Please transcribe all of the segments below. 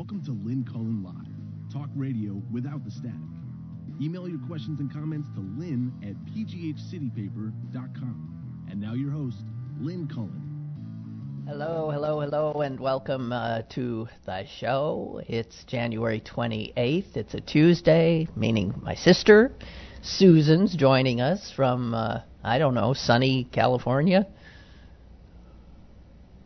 Welcome to Lynn Cullen Live, talk radio without the static. Email your questions and comments to lynn at pghcitypaper.com. And now your host, Lynn Cullen. Hello, hello, hello, and welcome uh, to the show. It's January 28th. It's a Tuesday, meaning my sister, Susan's joining us from, uh, I don't know, sunny California.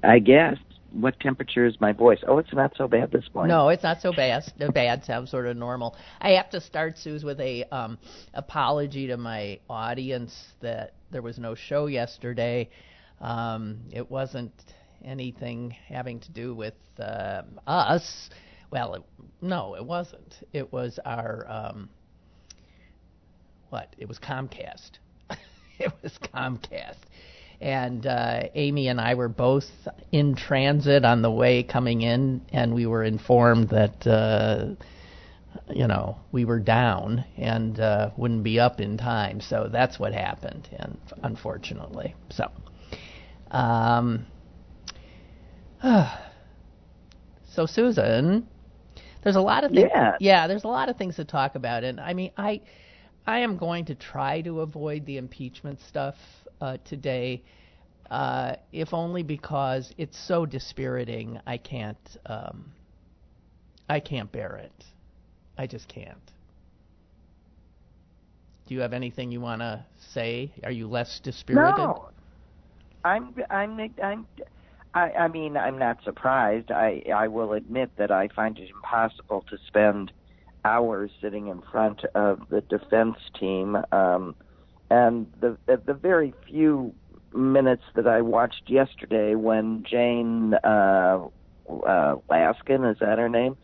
I guess. What temperature is my voice? Oh, it's not so bad this morning. No, it's not so bad. The bad sounds sort of normal. I have to start, Suze, with a um, apology to my audience that there was no show yesterday. Um, it wasn't anything having to do with uh, us. Well, it, no, it wasn't. It was our um, what? It was Comcast. it was Comcast and uh, Amy and I were both in transit on the way coming in, and we were informed that uh, you know we were down and uh, wouldn't be up in time. So that's what happened, and unfortunately, so. Um, so Susan, there's a lot of things. Yeah. yeah, there's a lot of things to talk about, and I mean, I, I am going to try to avoid the impeachment stuff uh, today, uh, if only because it's so dispiriting. I can't. Um, I can't bear it. I just can't. Do you have anything you want to say? Are you less dispirited? No. I'm. I'm. I'm. I, I mean, I'm not surprised. I. I will admit that I find it impossible to spend hours sitting in front of the defense team. Um, and the the very few minutes that I watched yesterday when Jane uh, uh, Laskin, is that her name,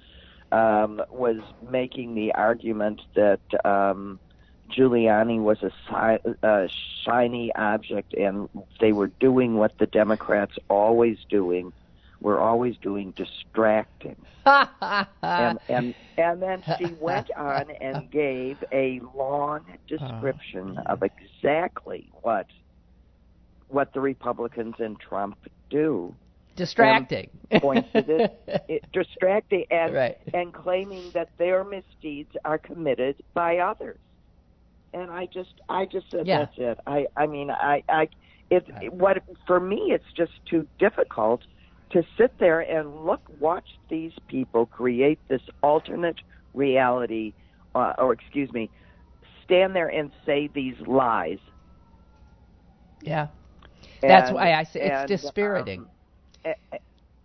um, was making the argument that um, Giuliani was a, si- a shiny object and they were doing what the Democrats always doing, were always doing distracting. and, and and then she went on and gave a long description oh, of exactly what what the Republicans and Trump do. Distracting. pointed it, it distracting and Right. and claiming that their misdeeds are committed by others. And I just I just said Yeah. that's it. I I mean I I it what for me it's just too difficult to sit there and look watch these people create this alternate reality uh, or excuse me stand there and say these lies yeah. That's And- why I say it's and, dispiriting. um, eh, eh,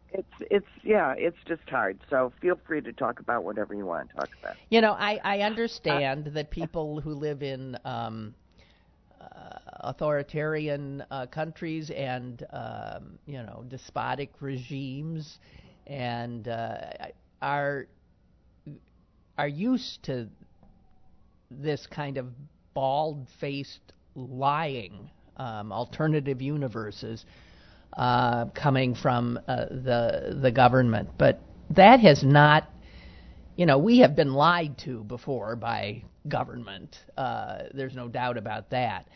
it's it's yeah, it's just hard. So feel free to talk about whatever you want to talk about. You know, I, I understand that people who live in um, uh, authoritarian uh, countries and um, you know despotic regimes. And uh, are are used to this kind of bald-faced lying, um, alternative universes uh, coming from uh, the the government, but that has not you know, we have been lied to before by government. Uh, there's no doubt about that.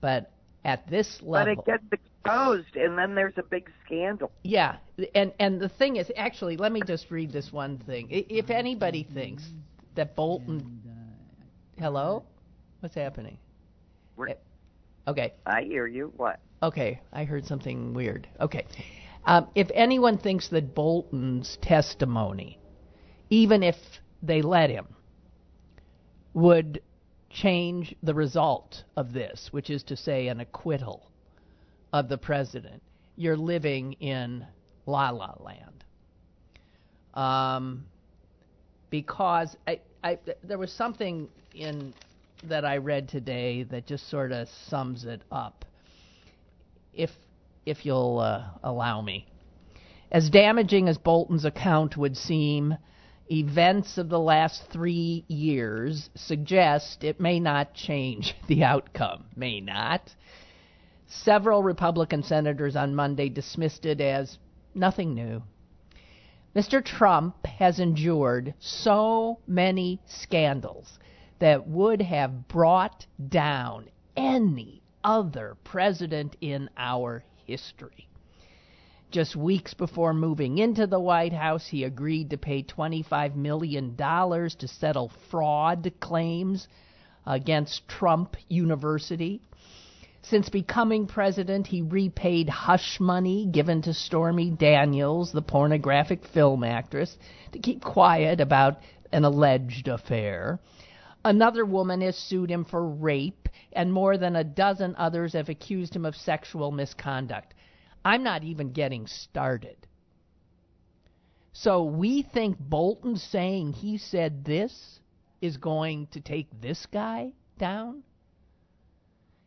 But at this level, But it gets exposed, and then there's a big scandal. yeah, and and the thing is, actually, let me just read this one thing. If anybody thinks that Bolton, hello, what's happening? We're- Okay, I hear you. What? Okay, I heard something weird. Okay. Um, if anyone thinks that Bolton's testimony, even if they let him, would change the result of this, which is to say an acquittal of the president, you're living in la la land. Um, because I, I, there was something in that I read today that just sort of sums it up. If if you'll uh, allow me, as damaging as Bolton's account would seem, events of the last three years suggest it may not change the outcome. May not. Several Republican senators on Monday dismissed it as nothing new. Mr. Trump has endured so many scandals that would have brought down any other president in our history. Just weeks before moving into the White House, he agreed to pay $25 million to settle fraud claims against Trump University. Since becoming president, he repaid hush money given to Stormy Daniels, the pornographic film actress, to keep quiet about an alleged affair. Another woman has sued him for rape, and more than a dozen others have accused him of sexual misconduct. I'm not even getting started. So we think Bolton saying he said this is going to take this guy down?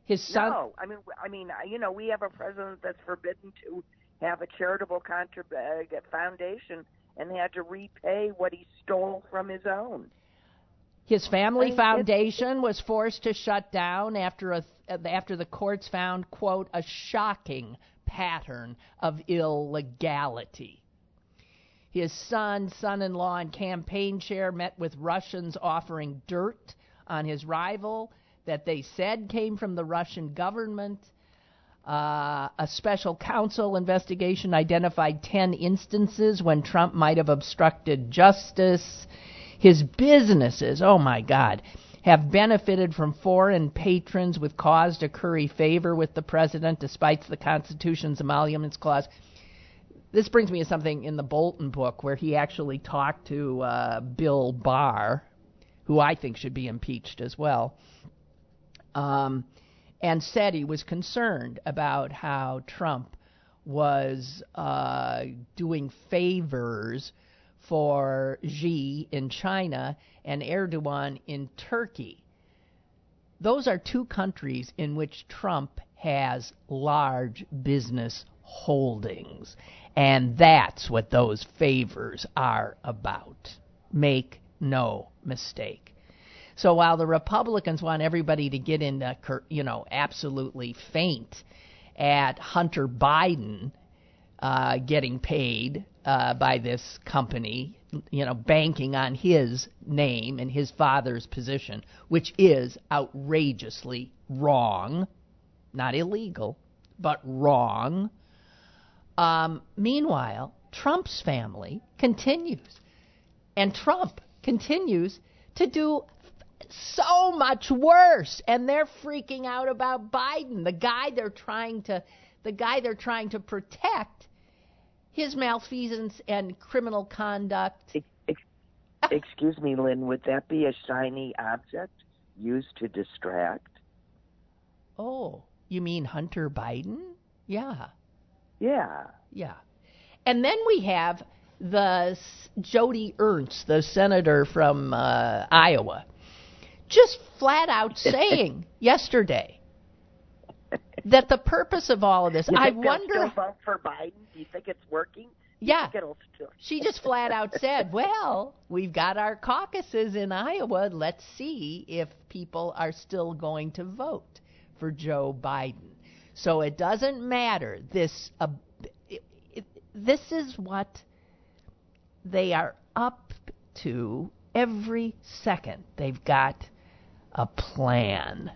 His son. No, I mean, I mean, you know, we have a president that's forbidden to have a charitable contrib- uh, foundation and had to repay what he stole from his own. His family I mean, foundation was forced to shut down after a after the courts found quote a shocking pattern of illegality. His son, son-in-law, and campaign chair met with Russians offering dirt on his rival that they said came from the Russian government. Uh, a special counsel investigation identified 10 instances when Trump might have obstructed justice. His businesses, oh my God, have benefited from foreign patrons with cause to curry favor with the president despite the Constitution's emoluments clause. This brings me to something in the Bolton book where he actually talked to uh, Bill Barr, who I think should be impeached as well um, and said he was concerned about how Trump was uh, doing favors for Xi in China and Erdogan in Turkey. Those are two countries in which Trump has large business holdings. And that's what those favors are about. Make no mistake. So while the Republicans want everybody to get into, you know, absolutely faint at Hunter Biden uh, getting paid uh, by this company, you know, banking on his name and his father's position, which is outrageously wrong, not illegal, but wrong. Um, meanwhile, Trump's family continues, and Trump continues to do so much worse and they're freaking out about Biden the guy they're trying to the guy they're trying to protect his malfeasance and criminal conduct. Excuse me Lynn would that be a shiny object used to distract? Oh you mean Hunter Biden? Yeah. Yeah. Yeah. And then we have the Jody Ernst, the senator from uh, Iowa, just flat out saying yesterday that the purpose of all of this. I wonder. Still for Biden? Do you think it's working? Yeah. she just flat out said, "Well, we've got our caucuses in Iowa. Let's see if people are still going to vote for Joe Biden." So it doesn't matter. This uh, it, it, this is what they are up to every second. They've got a plan.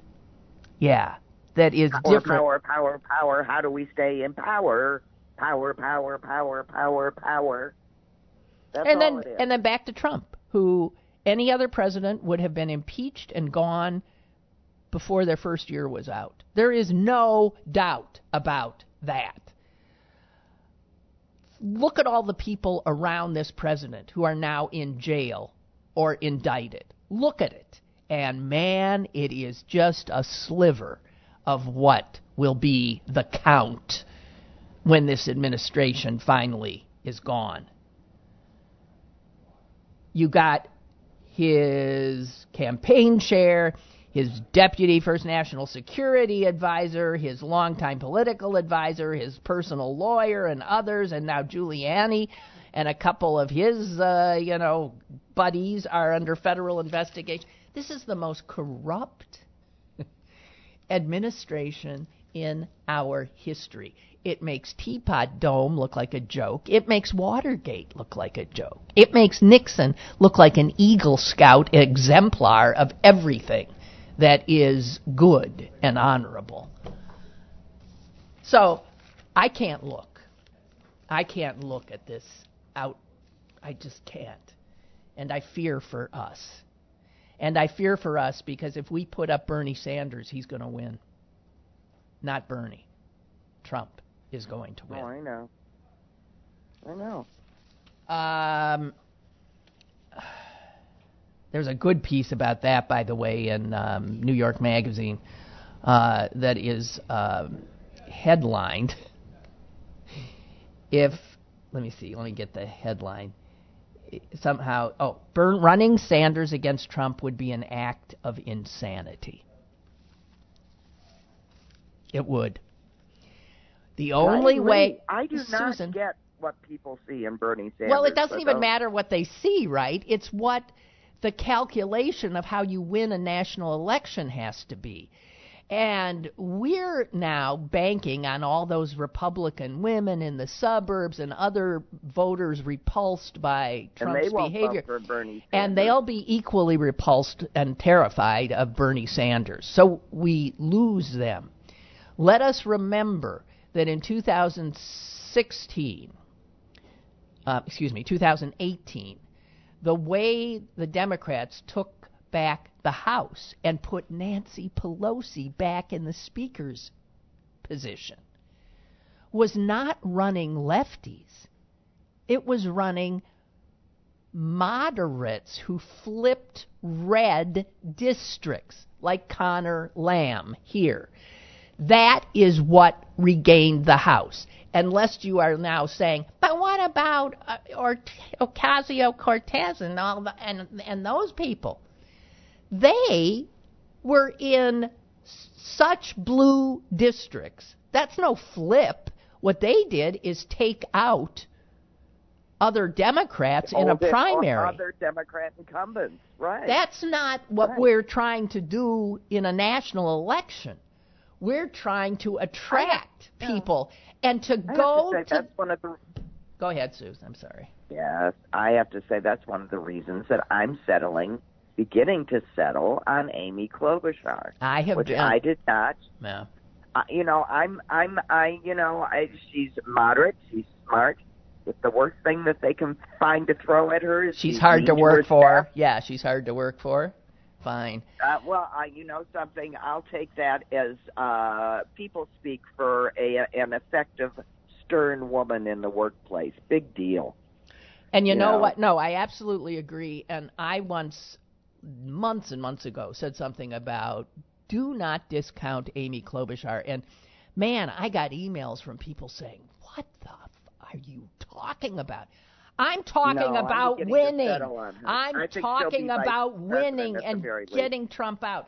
Yeah, that is power, different. Power, power, power. How do we stay in power? Power, power, power, power, power. That's and then and then back to Trump, who any other president would have been impeached and gone before their first year was out. There is no doubt about that. Look at all the people around this president who are now in jail or indicted. Look at it. And man, it is just a sliver of what will be the count when this administration finally is gone. You got his campaign chair, his deputy first national security advisor, his longtime political advisor, his personal lawyer, and others, and now Giuliani and a couple of his, uh, you know, buddies are under federal investigation. This is the most corrupt administration in our history. It makes Teapot Dome look like a joke. It makes Watergate look like a joke. It makes Nixon look like an Eagle Scout exemplar of everything that is good and honorable. So I can't look I can't look at this out. I just can't. And I fear for us. And I fear for us because if we put up Bernie Sanders, he's going to win. Not Bernie. Trump is going to win. Oh, I know. I know. Um, there's a good piece about that, by the way, in um, New York Magazine uh, that is um, headlined. If let me see, let me get the headline. Somehow, oh, burn, running Sanders against Trump would be an act of insanity. It would. The only I way I do not Susan, get what people see in Bernie Sanders. well, it doesn't even those- matter what they see, right? It's what the calculation of how you win a national election has to be. And we're now banking on all those Republican women in the suburbs and other voters repulsed by And Trump's won't behavior. vote for Bernie And they'll be equally repulsed and terrified of Bernie Sanders. So we lose them. Let us remember that in 2016, uh, excuse me, 2018, the way the Democrats took back the House and put Nancy Pelosi back in the Speaker's position was not running lefties. It was running moderates who flipped red districts, like Connor Lamb here. That is what regained the House. Unless you are now saying, but what about uh, Ocasio Cortez and all the, and and those people? They were in such blue districts. That's no flip. What they did is take out other Democrats in a All the- all primary. Other Democrat incumbents, right? That's not what Right. we're trying to do in a national election. We're trying to attract yeah. people and to I go to say, to. that's one of the Go ahead, Susan. I'm sorry. Yes, I have to say that's one of the reasons that I'm settling, beginning to settle on Amy Klobuchar, I have which been. I did not. yeah. Uh, you know, I'm, I'm, I, you know, I, she's moderate, she's smart. If the worst thing that they can find to throw at her is She's hard to work for. staff, Yeah, she's hard to work for. Fine. Uh, well, uh, you know something. I'll take that as uh, people speak for a an effective, stern woman in the workplace. Big deal. And you know what? No, I absolutely agree. And I once, months and months ago, said something about do not discount Amy Klobuchar. And man, I got emails from people saying, "What the f- are you talking about?" I'm talking No, I'm about winning. settle on her. I'm I think she'll talking about winning and getting Trump out.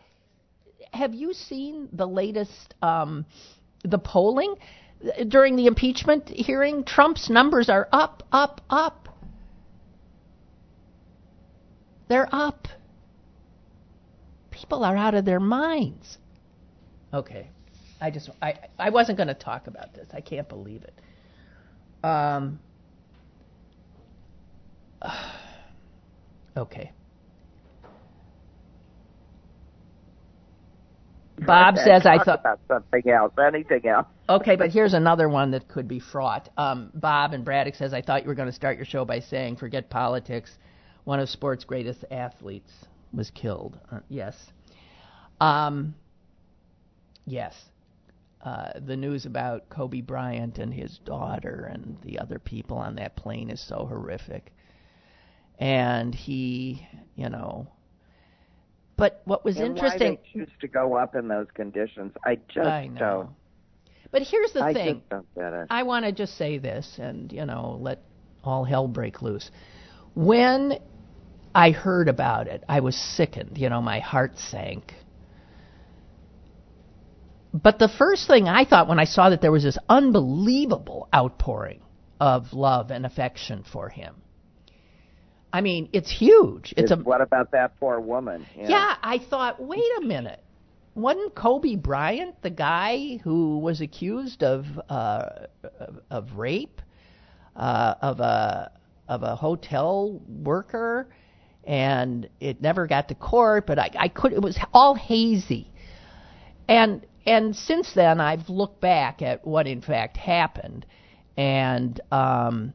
Have you seen the latest um, the polling during the impeachment hearing? Trump's numbers are up, up, up. They're up. People are out of their minds. Okay. I just I I wasn't going to talk about this. I can't believe it. Um Okay. Bob Okay, says I thought about something else. Anything else? Okay, but here's another one that could be fraught. Um, Bob and Braddock says, I thought you were going to start your show by saying, forget politics. One of sports' greatest athletes was killed. Uh, yes. Um, yes. Uh, the news about Kobe Bryant and his daughter and the other people on that plane is so horrific. And he, you know. But what was and interesting. Why they choose to go up in those conditions? I just I know. don't. But here's the I thing. just don't get it. I want to just say this and, you know, let all hell break loose. When I heard about it, I was sickened. You know, my heart sank. But the first thing I thought when I saw that there was this unbelievable outpouring of love and affection for him. I mean, it's huge. It's a what about that poor woman? yeah, I thought, wait a minute. Wasn't Kobe Bryant the guy who was accused of uh, of, of rape uh, of a of a hotel worker, and it never got to court? But I, I could. It was all hazy, and and since then I've looked back at what in fact happened, And um,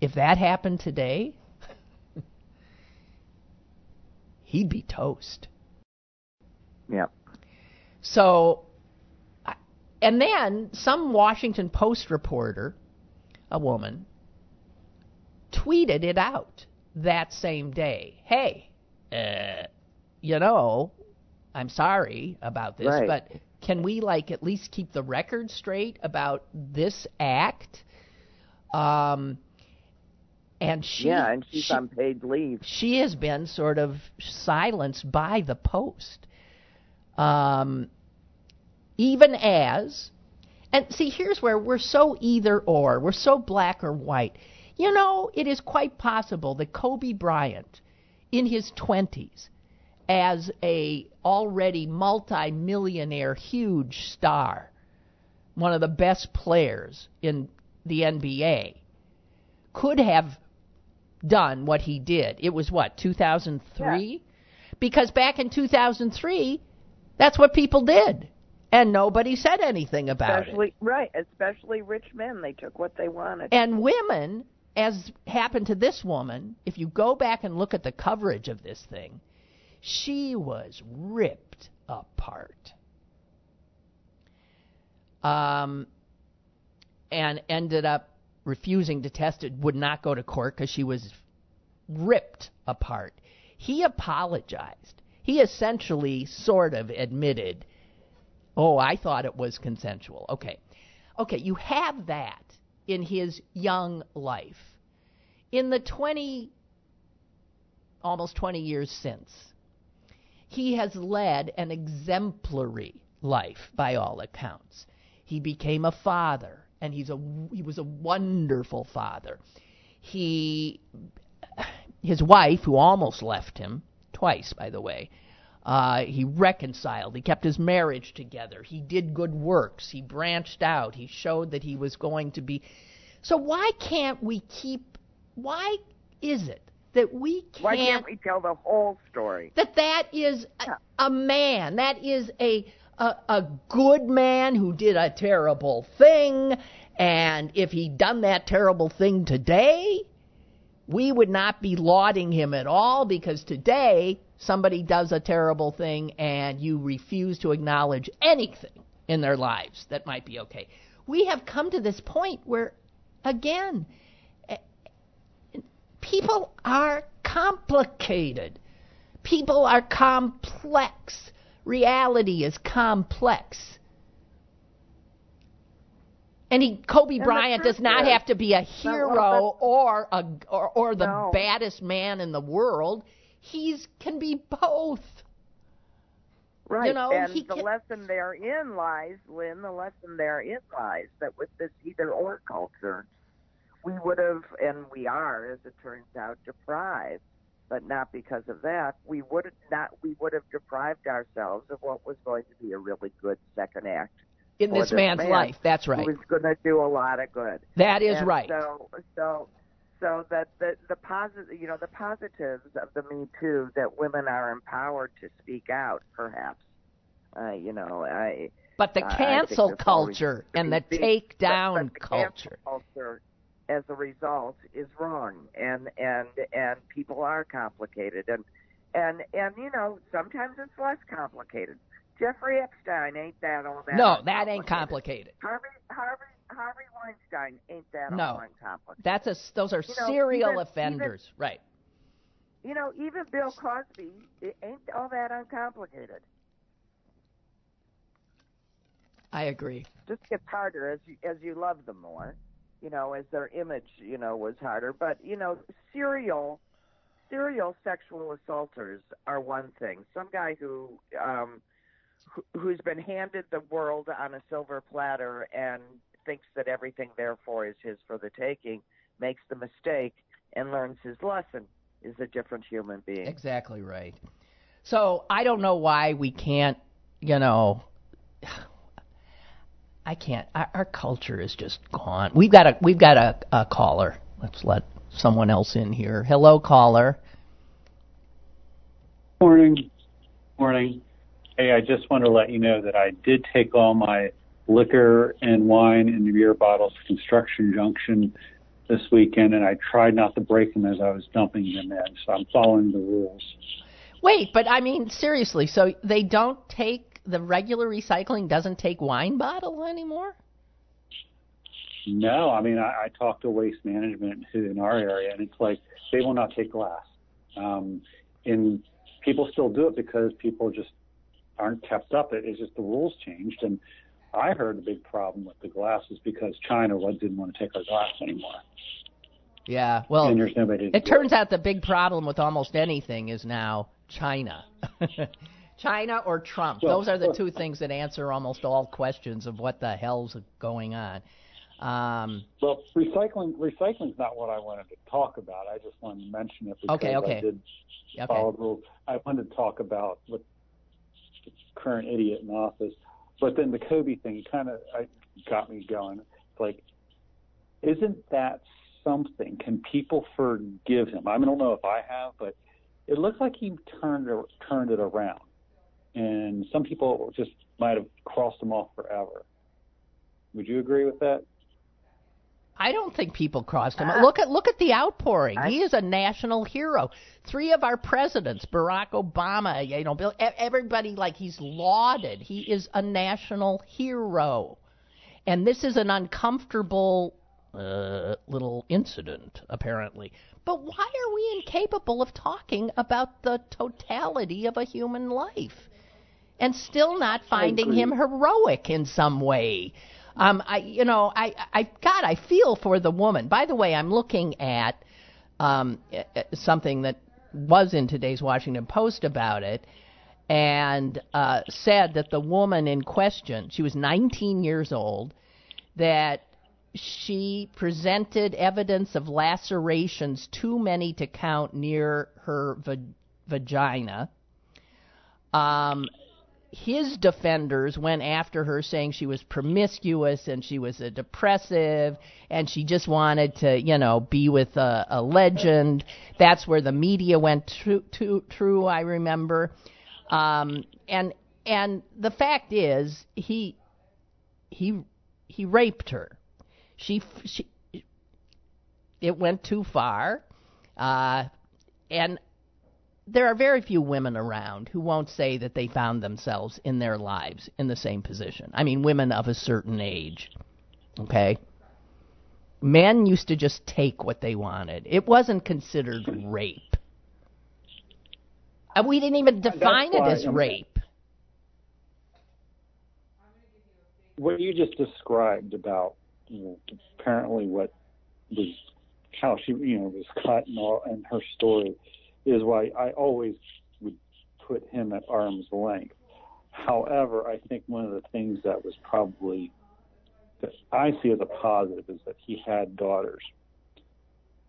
if that happened today, he'd be toast. Yeah. So, and then some Washington Post reporter, a woman, tweeted it out that same day. Hey, uh, you know, I'm sorry about this, Right. but can we like at least keep the record straight about this act? Um, and she, yeah, and she's she, on paid leave. she has been sort of silenced by the Post. Um, even as, and see, here's where we're so either or, we're so black or white. You know, it is quite possible that Kobe Bryant, in his 20s, as a already multi-millionaire huge star, one of the best players in the NBA, could have done what he did. It was what, 2003? Because back in 2003, that's what people did. And nobody said anything about it. Right, especially rich men. They took what they wanted. And women, as happened to this woman, if you go back and look at the coverage of this thing, she was ripped apart. Um, and ended up refusing to test it, would not go to court because she was ripped apart. He apologized. He essentially sort of admitted, oh, I thought it was consensual. Okay. Okay, you have that in his young life. In the 20, almost 20 years since, he has led an exemplary life by all accounts. He became a father, and he's a he was a wonderful father. He his wife, who almost left him twice, by the way, uh, he reconciled. He kept his marriage together. He did good works. He branched out. He showed that he was going to be. So why can't we keep? Why is it that we can't? Why can't we tell the whole story? that that is a, a man that is a, a a good man who did a terrible thing and if he'd done that terrible thing today we would not be lauding him at all because today somebody does a terrible thing and you refuse to acknowledge anything in their lives that might be okay we have come to this point where again eh, people are complicated people are complex. Reality is complex. And he, Kobe the Bryant does not is- have to be a hero or a or, or the No. baddest man in the world. He's can be both. Right. You know, and he the can- lesson therein lies, Lynn, the lesson therein lies that with this either or culture, we would have, and we are, as it turns out, deprived, but not because of that. We would not, we would have deprived ourselves of what was going to be a really good second act In for this man's man life, that's right. who was going to do a lot of good. That is And right. So, so, so that the the positive, you know, the positives of the Me Too that women are empowered to speak out, perhaps. Uh, you know, I. But the I- I think cancel always culture and the the- take down but the cancel culture. culture, as a result, is wrong, and and and people are complicated, and and and you know, sometimes it's less complicated. Jeffrey Epstein ain't that all that. No, that ain't complicated. Harvey Harvey Harvey Weinstein ain't that No. uncomplicated. That's a those are You know, serial even- offenders, right? you know, even Bill Cosby, it ain't all that uncomplicated. I agree. Just gets harder as you as you love them more. You know, as their image, you know, was harder. But you know, serial serial sexual assaulters are one thing. Some guy who um who, who's been handed the world on a silver platter and thinks that everything therefore is his for the taking makes the mistake and learns his lesson is a different human being. Exactly right. So I don't know why we can't, you know, I can't. Our, our culture is just gone. We've got a we've got a, a caller. Let's let someone else in here. Hello, caller. Morning. Morning. Hey, I just want to let you know that I did take all my liquor and wine in beer bottles to Construction Junction this weekend, and I tried not to break them as I was dumping them in. So I'm following the rules. Wait, but I mean seriously, so they don't take the regular recycling doesn't take wine bottle anymore? No, I mean I, I talked to waste management in our area, and it's like they will not take glass. Um, and people still do it because people just aren't kept up. It's just the rules changed, and I heard the big problem with the glass is because China didn't want to take our glass anymore. Yeah, well, and there's nobody it turns out the big problem with almost anything is now China. China or Trump. Well, Those are the two things that answer almost all questions of what the hell's going on. Um, well, recycling recycling's not what I wanted to talk about. I just wanted to mention it because okay, okay. I did follow the rules. I wanted to talk about what the current idiot in office, but then the Kobe thing kind of got me going. Like, isn't that something? Can people forgive him? I, mean, I don't know if I have, but it looks like he turned turned it around, and some people just might have crossed him off forever. Would you agree with that? I don't think people crossed him. Uh, look at look at the outpouring. I, he is a national hero. Three of our presidents, Barack Obama, you know, Bill, everybody like he's lauded. He is a national hero, and this is an uncomfortable uh, little incident, apparently. But why are we incapable of talking about the totality of a human life, and still not finding him heroic in some way? Um, I, you know, I, I, God, I feel for the woman. By the way, I'm looking at um, something that was in today's Washington Post about it, and uh, said that the woman in question, she was 19 years old, that she presented evidence of lacerations too many to count near her va- vagina. Um, his defenders went after her saying she was promiscuous and she was a depressive and she just wanted to, you know, be with a, a legend. That's where the media went to, true I remember. Um, and and the fact is, he he he raped her. She she it went too far. Uh, and there are very few women around who won't say that they found themselves in their lives in the same position. I mean, women of a certain age. Okay? Men used to just take what they wanted, it wasn't considered rape. And we didn't even define it as rape. What you just described about you know, apparently what was how she you know was cut and all and her story is why I always would put him at arm's length. However, I think one of the things that was probably that I see as a positive is that he had daughters.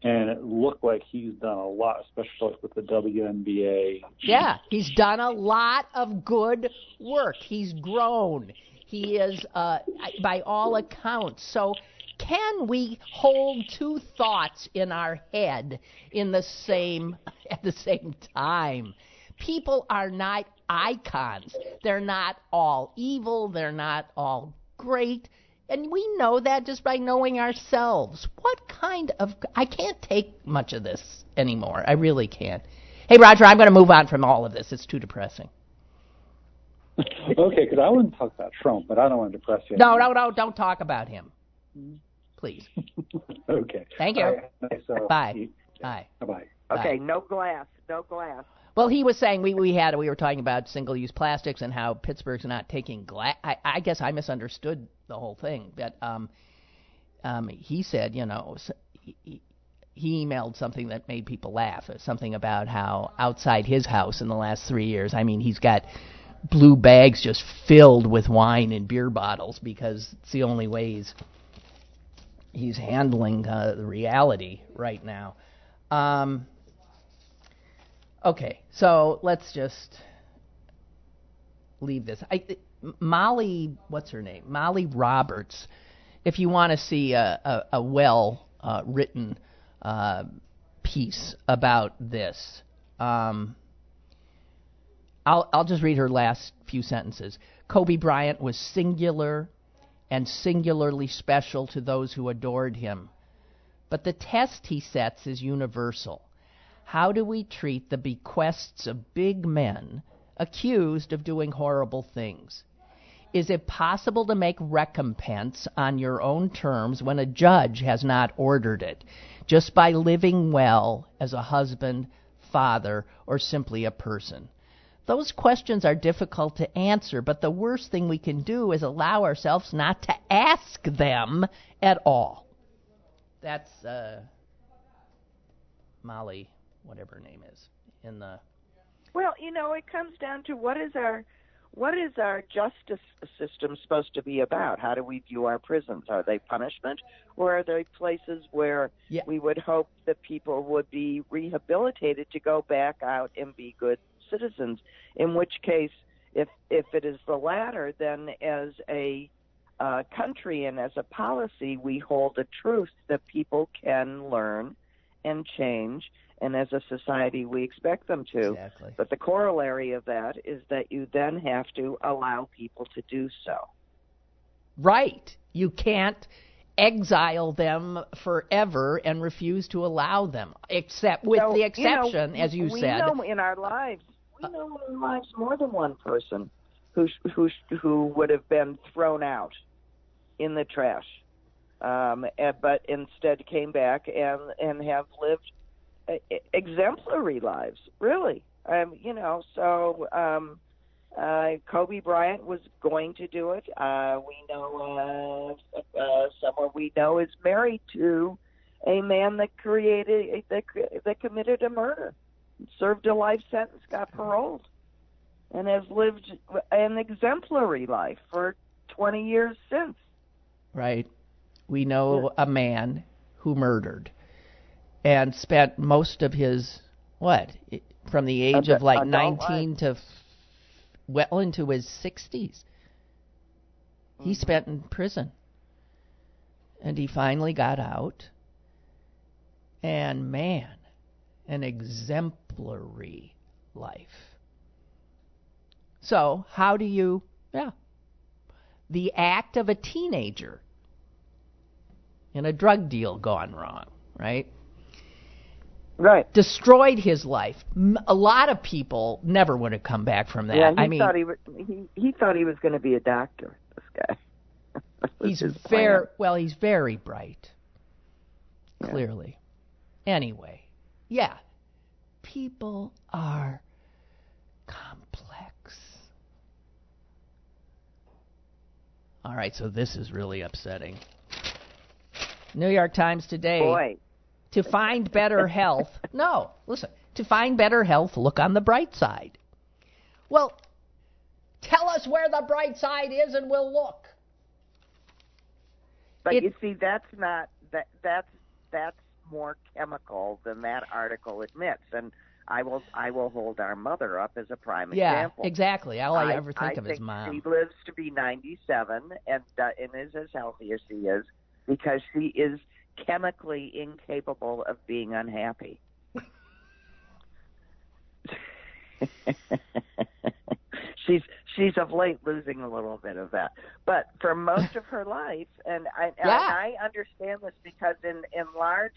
And it looked like he's done a lot, especially with the WNBA. Yeah, he's done a lot of good work. He's grown. He is, uh, by all accounts. So can we hold two thoughts in our head in the same at the same time? People are not icons. They're not all evil, they're not all great. And we know that just by knowing ourselves. What kind of I can't take much of this anymore. I really can't. Hey Roger, I'm going to move on from all of this. It's too depressing. okay, because I want to talk about Trump, but I don't want to depress you. No, no, no, don't talk about him. Mm-hmm. Please. okay. Thank you. Right. So, Bye. Bye. Bye. Okay. No glass. No glass. Well, he was saying we we had we were talking about single-use plastics and how Pittsburgh's not taking glass. I, I guess I misunderstood the whole thing. But um, um, he said, you know, he, he emailed something that made people laugh. Something about how outside his house in the last three years, I mean, he's got blue bags just filled with wine and beer bottles because it's the only ways he's handling uh, the reality right now. Um, okay, so let's just leave this. I, Molly, what's her name? Molly Roberts. If you want to see a, a, a well uh, written uh, piece about this, um, I'll, I'll just read her last few sentences. Kobe Bryant was singular and singularly special to those who adored him. But the test he sets is universal. How do we treat the bequests of big men accused of doing horrible things? Is it possible to make recompense on your own terms when a judge has not ordered it, just by living well as a husband, father, or simply a person? Those questions are difficult to answer, but the worst thing we can do is allow ourselves not to ask them at all. That's uh, Molly, whatever her name is, in the. Well, you know, it comes down to what is our what is our justice system supposed to be about? How do we view our prisons? Are they punishment, or are they places where yeah. we would hope that people would be rehabilitated to go back out and be good citizens? In which case, if if it is the latter, then as a uh, country and as a policy, we hold a truth that people can learn and change and as a society we expect them to. Exactly. But the corollary of that is that you then have to allow people to do so. Right. You can't exile them forever and refuse to allow them, except with so, the exception, you know, as you we said. know in our lives, we know in lives more than one person who who who would have been thrown out in the trash, um, but instead came back and and have lived exemplary lives, really. Um, you know, so um, uh, Kobe Bryant was going to do it. Uh, we know uh, uh, someone we know is married to a man that created that, that committed a murder, served a life sentence, got paroled, and has lived an exemplary life for 20 years since. Right. We know a man who murdered and spent most of his what from the age of like life. 19 to well into his 60s. He mm-hmm. spent in prison. And he finally got out. And man, an exemplary life. So, how do you, yeah, the act of a teenager in a drug deal gone wrong, right? Right. Destroyed his life. A lot of people never would have come back from that. Yeah, he I mean, thought he was, he he thought he was going to be a doctor. This guy. He's very well. He's very bright. Yeah. Clearly. Anyway, yeah, people are complex. All right, so this is really upsetting. New York Times today. Boy, To find better health. No, listen. To find better health, look on the bright side. Well, tell us where the bright side is and we'll look. but It- you see, that's not that that's that's more chemical than that article admits, and I will I will hold our mother up as a prime Yeah, example. exactly. All I, ever think I of think is mom. She lives to be 97 and uh, and is as healthy as she is because she is chemically incapable of being unhappy. she's she's of late losing a little bit of that, but for most of her life, and I and Yeah. I understand this because in in large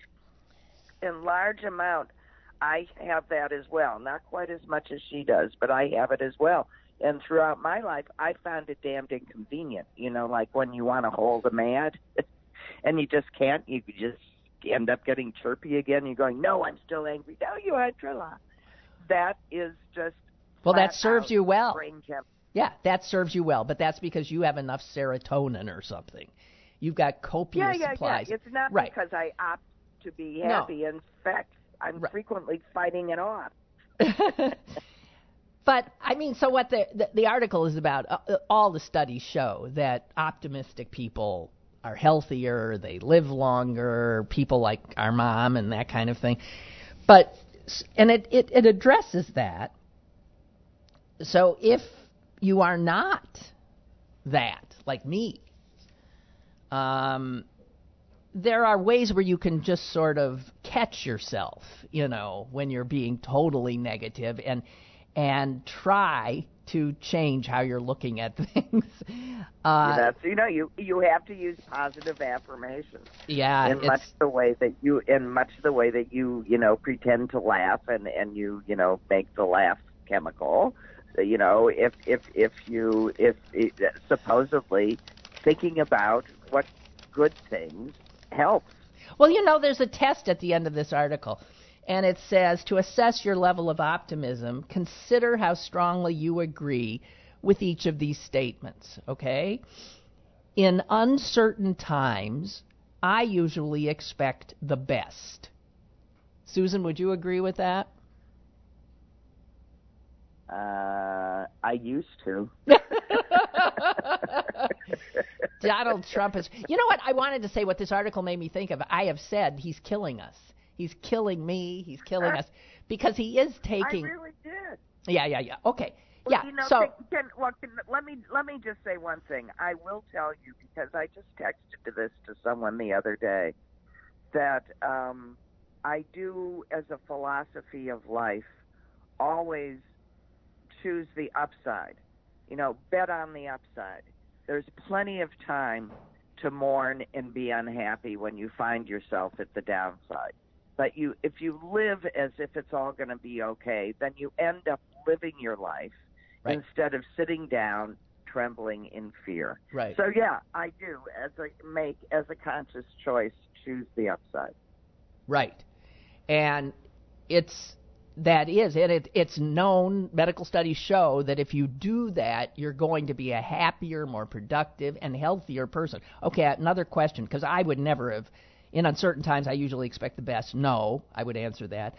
in large amount, I have that as well. Not quite as much as she does, but I have it as well. And throughout my life, I found it damned inconvenient. You know, like when you want to hold a mad, and you just can't. You just end up getting chirpy again. You're going, "No, I'm still angry." No, you had Trilla. That is just Well, that serves you well. Yeah, that serves you well, but that's because you have enough serotonin or something. You've got copious Yeah, yeah, supplies. yeah. It's not Right. because I opt to be No. happy. In fact, I'm Right. frequently fighting it off. but I mean, so what the the, the article is about? Uh, all the studies show that optimistic people are healthier, they live longer. People like our mom and that kind of thing. But and it it, it addresses that. So if you are not that, like me, um, there are ways where you can just sort of catch yourself, you know, when you're being totally negative and and try to change how you're looking at things. Uh, That's you know you you have to use positive affirmations yeah, in it's, much the way that you in much the way that you you know pretend to laugh and and you you know make the laugh chemical. You know if if if you if it, supposedly thinking about what good things helps. Well, you know, there's a test at the end of this article, and it says to assess your level of optimism, consider how strongly you agree with each of these statements, okay? In uncertain times, I usually expect the best. Susan, would you agree with that? Uh, I used to. Donald Trump is. You know what? I wanted to say what this article made me think of. I have said he's killing us. He's killing me. He's killing us because he is taking. I really did. Yeah, yeah, yeah. Okay. Well, yeah. You know, so can, can, well, can, let me let me just say one thing. I will tell you because I just texted to this to someone the other day that um, I do, as a philosophy of life, always choose the upside. You know, bet on the upside. There's plenty of time to mourn and be unhappy when you find yourself at the downside. But you, if you live as if it's all going to be okay, then you end up living your life Right. instead of sitting down trembling in fear. right. So yeah, I do as a make as a conscious choice choose the upside. Right. And it's that is it, it it's known medical studies show that if you do that you're going to be a happier more productive and healthier person. Okay another question because i would never have in uncertain times i usually expect the best. No i would answer that.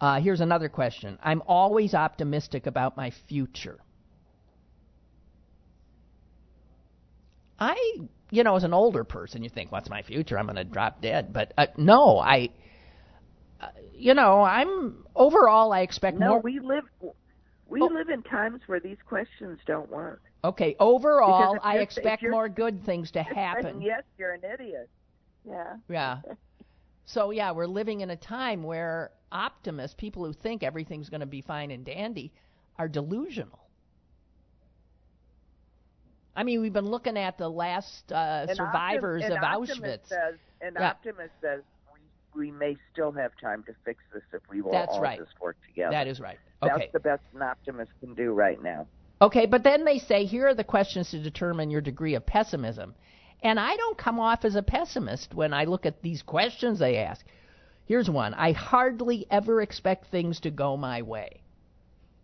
Uh, here's another question. I'm always optimistic about my future. I you know as an older person you think what's my future? I'm going to drop dead. But uh, no i you know, I'm overall. I expect No, more. we live we Oh. live in times where these questions don't work. okay, overall, I expect more good things to happen. yes, you're an idiot. Yeah. Yeah. So yeah, we're living in a time where optimists, people who think everything's going to be fine and dandy, are delusional. I mean, we've been looking at the last uh, survivors optim- of Auschwitz. Says, an Yeah. optimist says we, may still have time to fix this if we will That's all right. just work together. That is right. That's Okay. the best an optimist can do right now. Okay, but then they say here are the questions to determine your degree of pessimism. And I don't come off as a pessimist when I look at these questions they ask. Here's one I hardly ever expect things to go my way.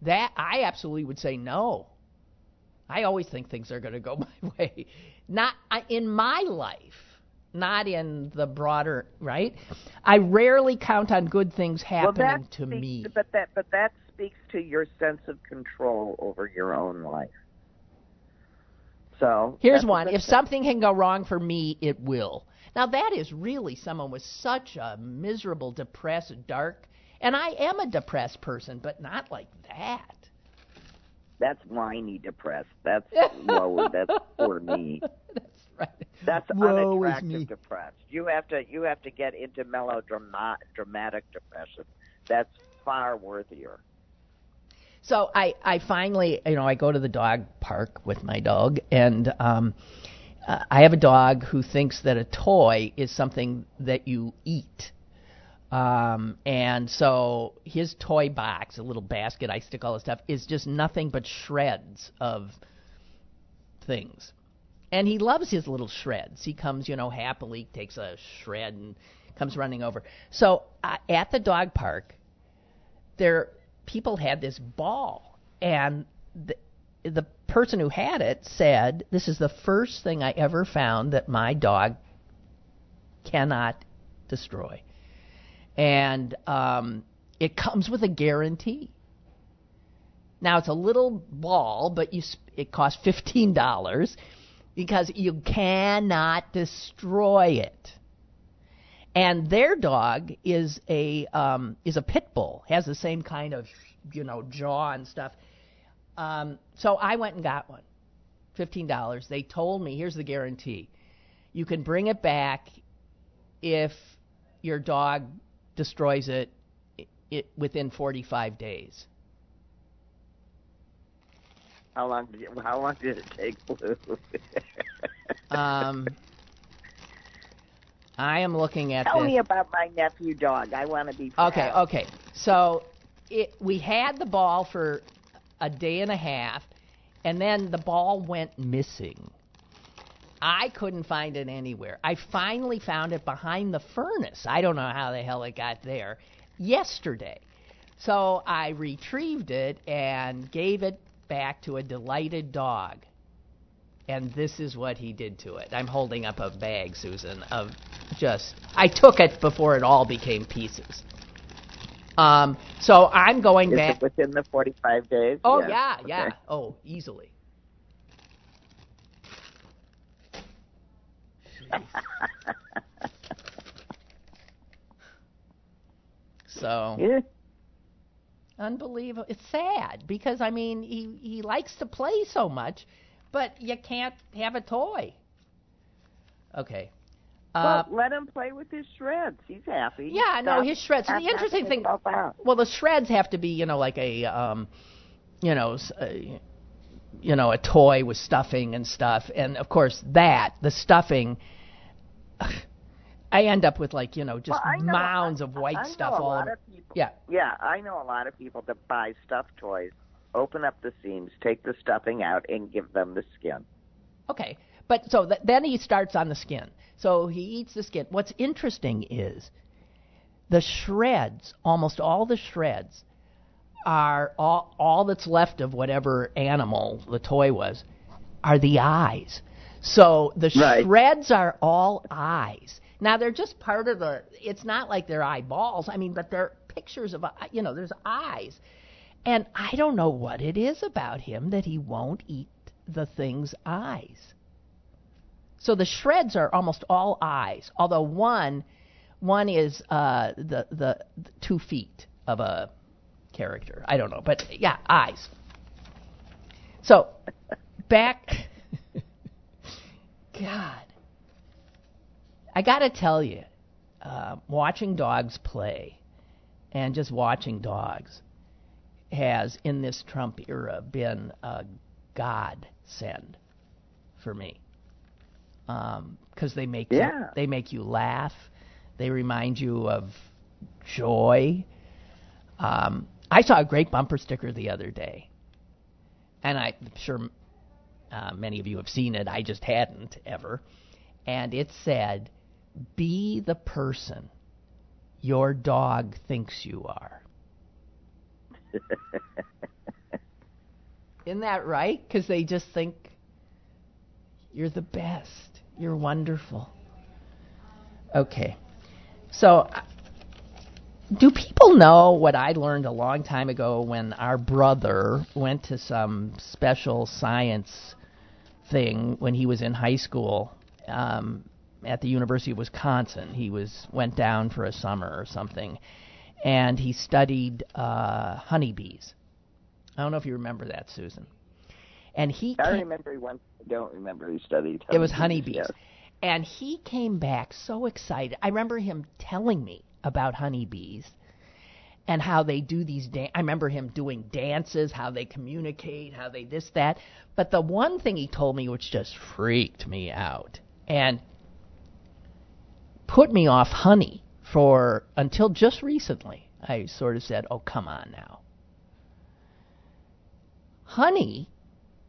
That I absolutely would say no. I always think things are going to go my way. Not I- in my life, not in the broader, right? I rarely count on good things happening well, to speaks, me. But that but that speaks to your sense of control over your own life. So Here's one. If something can go wrong for me, it will. Now that is really someone with such a miserable, depressed, dark, and I am a depressed person, but not like that. that's whiny depressed. That's low. That's poor me. That's right. That's Woe unattractive depressed. You have to you have to get into melodrama dramatic depression. That's far worthier. So I, I finally, you know, I go to the dog park with my dog, and um, uh, I have a dog who thinks that a toy is something that you eat. Um, and so his toy box, a little basket, I stick all the stuff, is just nothing but shreds of things. And he loves his little shreds. He comes, you know, happily, takes a shred and comes running over. So uh, at the dog park, there people had this ball, and the, the person who had it said, "This is the first thing I ever found that my dog cannot destroy." And um, it comes with a guarantee. Now it's a little ball, but you sp- it costs fifteen dollars because you cannot destroy it. And their dog is a um, is a pit bull, has the same kind of you know jaw and stuff. Um, so I went and got one, fifteen dollars. They told me here's the guarantee: you can bring it back if your dog destroys it, it within 45 days. How long did you, how long did it take, Blue? Um, I am looking at Tell this. me about my nephew dog. I want to be. Proud. Okay, okay. So it, we had the ball for a day and a half, and then the ball went missing. I couldn't find it anywhere. I finally found it behind the furnace. I don't know how the hell it got there yesterday. So I retrieved it and gave it back to a delighted dog. And this is what he did to it. I'm holding up a bag, Susan, of just. I took it before it all became pieces. Um, so I'm going Is back. it within the 45 days? Oh Yeah. yeah, Okay. yeah. Oh, easily. so Yeah. Unbelievable. It's sad because I mean he he likes to play so much, but you can't have a toy. Okay. Uh, well, let him play with his shreds. He's happy. yeah, no, his shreds. The interesting thing, well, the shreds have to be, you know, like a, um, you know, a, you know, a toy with stuffing and stuff, and of course that the stuffing. I end up with like you know just Well, know- mounds of white I know stuff all over. people. Yeah. Yeah, I know a lot of people that buy stuffed toys, open up the seams, take the stuffing out, and give them the skin. Okay, but so th- then he starts on the skin. So he eats the skin. What's interesting is the shreds, almost all the shreds, are all, all that's left of whatever animal the toy was, are the eyes. So the Right. shreds are all eyes. Now they're just part of the. It's not like they're eyeballs. I mean, but they're pictures of eye- you know. There's eyes, and I don't know what it is about him that he won't eat the thing's eyes. So the shreds are almost all eyes, although one one is uh, the, the the two feet of a character. I don't know, but yeah, eyes. So back, God, I got to tell you, uh, watching dogs play and just watching dogs has in this Trump era been a godsend for me because they make you, they make you laugh. They remind you of joy. Um, I saw a great bumper sticker the other day, and I'm sure uh, many of you have seen it. I just hadn't ever, and it said, "Be the person your dog thinks you are." Isn't that right? Because they just think you're the best. You're wonderful. Okay. So, uh, do people know what I learned a long time ago when our brother went to some special science thing when he was in high school um, at the University of Wisconsin? He was went down for a summer or something, and he studied uh, honeybees. I don't know if you remember that, Susan. And he I remember he once. I don't remember he studied. it was honeybees, honeybees. And he came back so excited. I remember him telling me about honeybees and how they do these dan- I remember him doing dances, how they communicate, how they this that. But the one thing he told me which just freaked me out and put me off honey for until just recently. I sort of said, "Oh, come on now." Honey,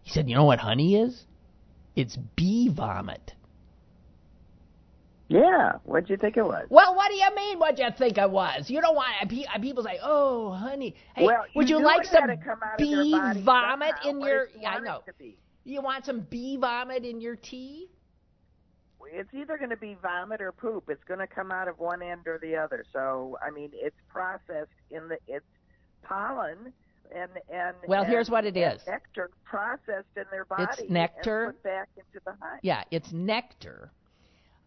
he said, "You know what honey is? It's bee vomit." Yeah. What'd you think it was? Well, what do you mean? What'd you think it was? You don't want people say, "Oh, honey, hey, well, would you like some bee vomit somehow. in What your?" Yeah, I know. You want some bee vomit in your tea? It's either going to be vomit or poop. It's going to come out of one end or the other. So, I mean, it's processed in the it's pollen and and Well, and- here's what it is: nectar processed in their body. It's nectar. and put back into the hive. Yeah, it's nectar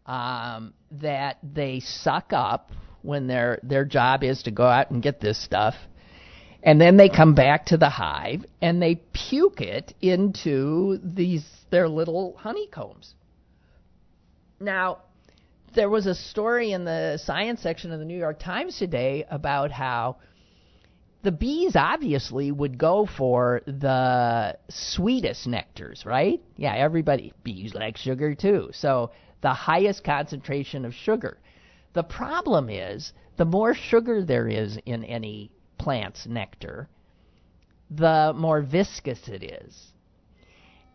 um, that they suck up when their their job is to go out and get this stuff, and then they come back to the hive and they puke it into these their little honeycombs. Now, there was a story in the science section of the New York Times today about how the bees obviously would go for the sweetest nectars, right? Yeah, everybody bees like sugar too. So the highest concentration of sugar. The problem is the more sugar there is in any plant's nectar, the more viscous it is.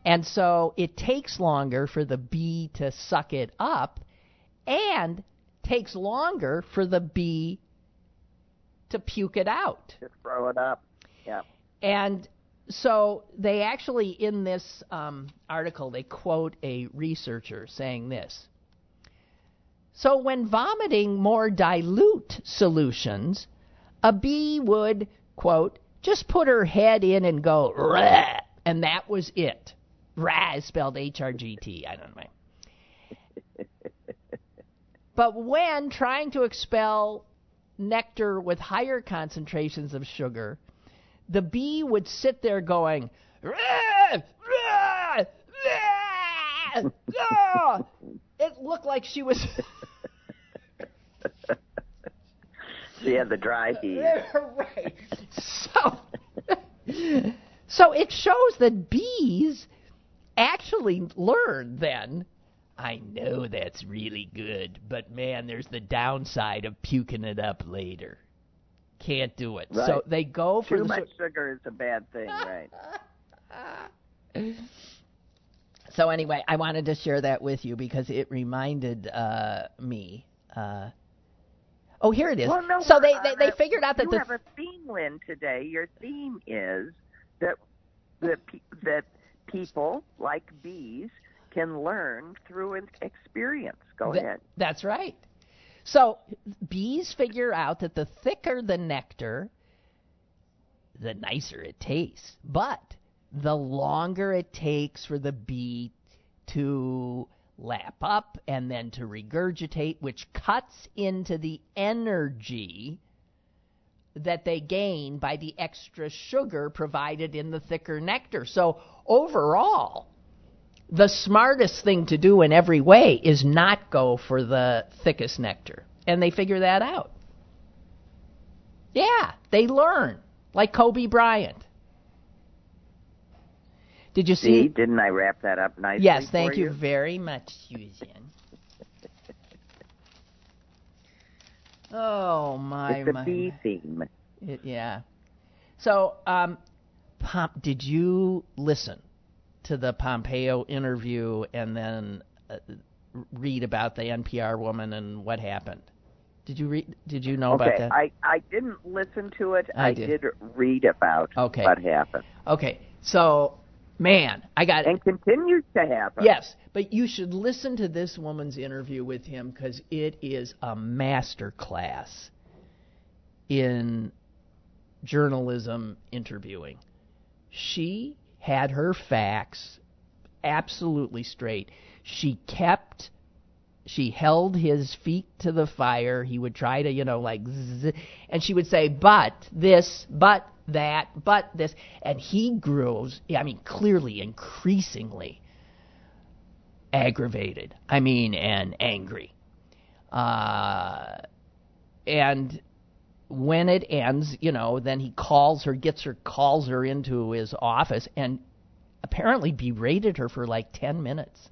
And so it takes longer for the bee to suck it up and takes longer for the bee to puke it out. To throw it up. Yeah. And so they actually, in this um, article, they quote a researcher saying this. So when vomiting more dilute solutions, a bee would, quote, just put her head in and go, Rah! and that was it. Is spelled H R G T. I don't know. but when trying to expel nectar with higher concentrations of sugar, the bee would sit there going, rah, rah, rah, ah! it looked like she was. she had the dry heat. right. So, so it shows that bees actually learn then I know that's really good, but man, there's the downside of puking it up later. Can't do it. Right. So they go for Too the much sugar is a bad thing, right? So anyway, I wanted to share that with you because it reminded uh, me. Uh, oh, here it is. Well, no, so they, they they figured out that you the have a theme, Lynn, today. Your theme is that that pe- that people like bees can learn through experience. Go Th- ahead. That's right. So bees figure out that the thicker the nectar, the nicer it tastes. But the longer it takes for the bee to lap up and then to regurgitate, which cuts into the energy that they gain by the extra sugar provided in the thicker nectar. So overall, the smartest thing to do in every way is not go for the thickest nectar. And they figure that out. Yeah, they learn. Like Kobe Bryant. Did you See, see? didn't I wrap that up nicely? Yes, thank you you very much, Susan. Oh my It's a my. bee theme. It, yeah. So, um, Pom- did you listen to the Pompeo interview and then uh, read about the NPR woman and what happened? Did you read? Did you know about that? I I didn't listen to it. I I, did. read about Okay. what happened okay. So, man, I got and continues to happen. Yes, but you should listen to this woman's interview with him because it is a master class in journalism interviewing. She had her facts absolutely straight. She kept, she held his feet to the fire. He would try to, you know, like, zzz, and she would say, but this, but that, but this. And he grows, I mean, clearly, increasingly aggravated. I mean, and angry. Uh, and when it ends, you know, then he calls her, gets her, calls her into his office, and apparently berated her for like 10 minutes,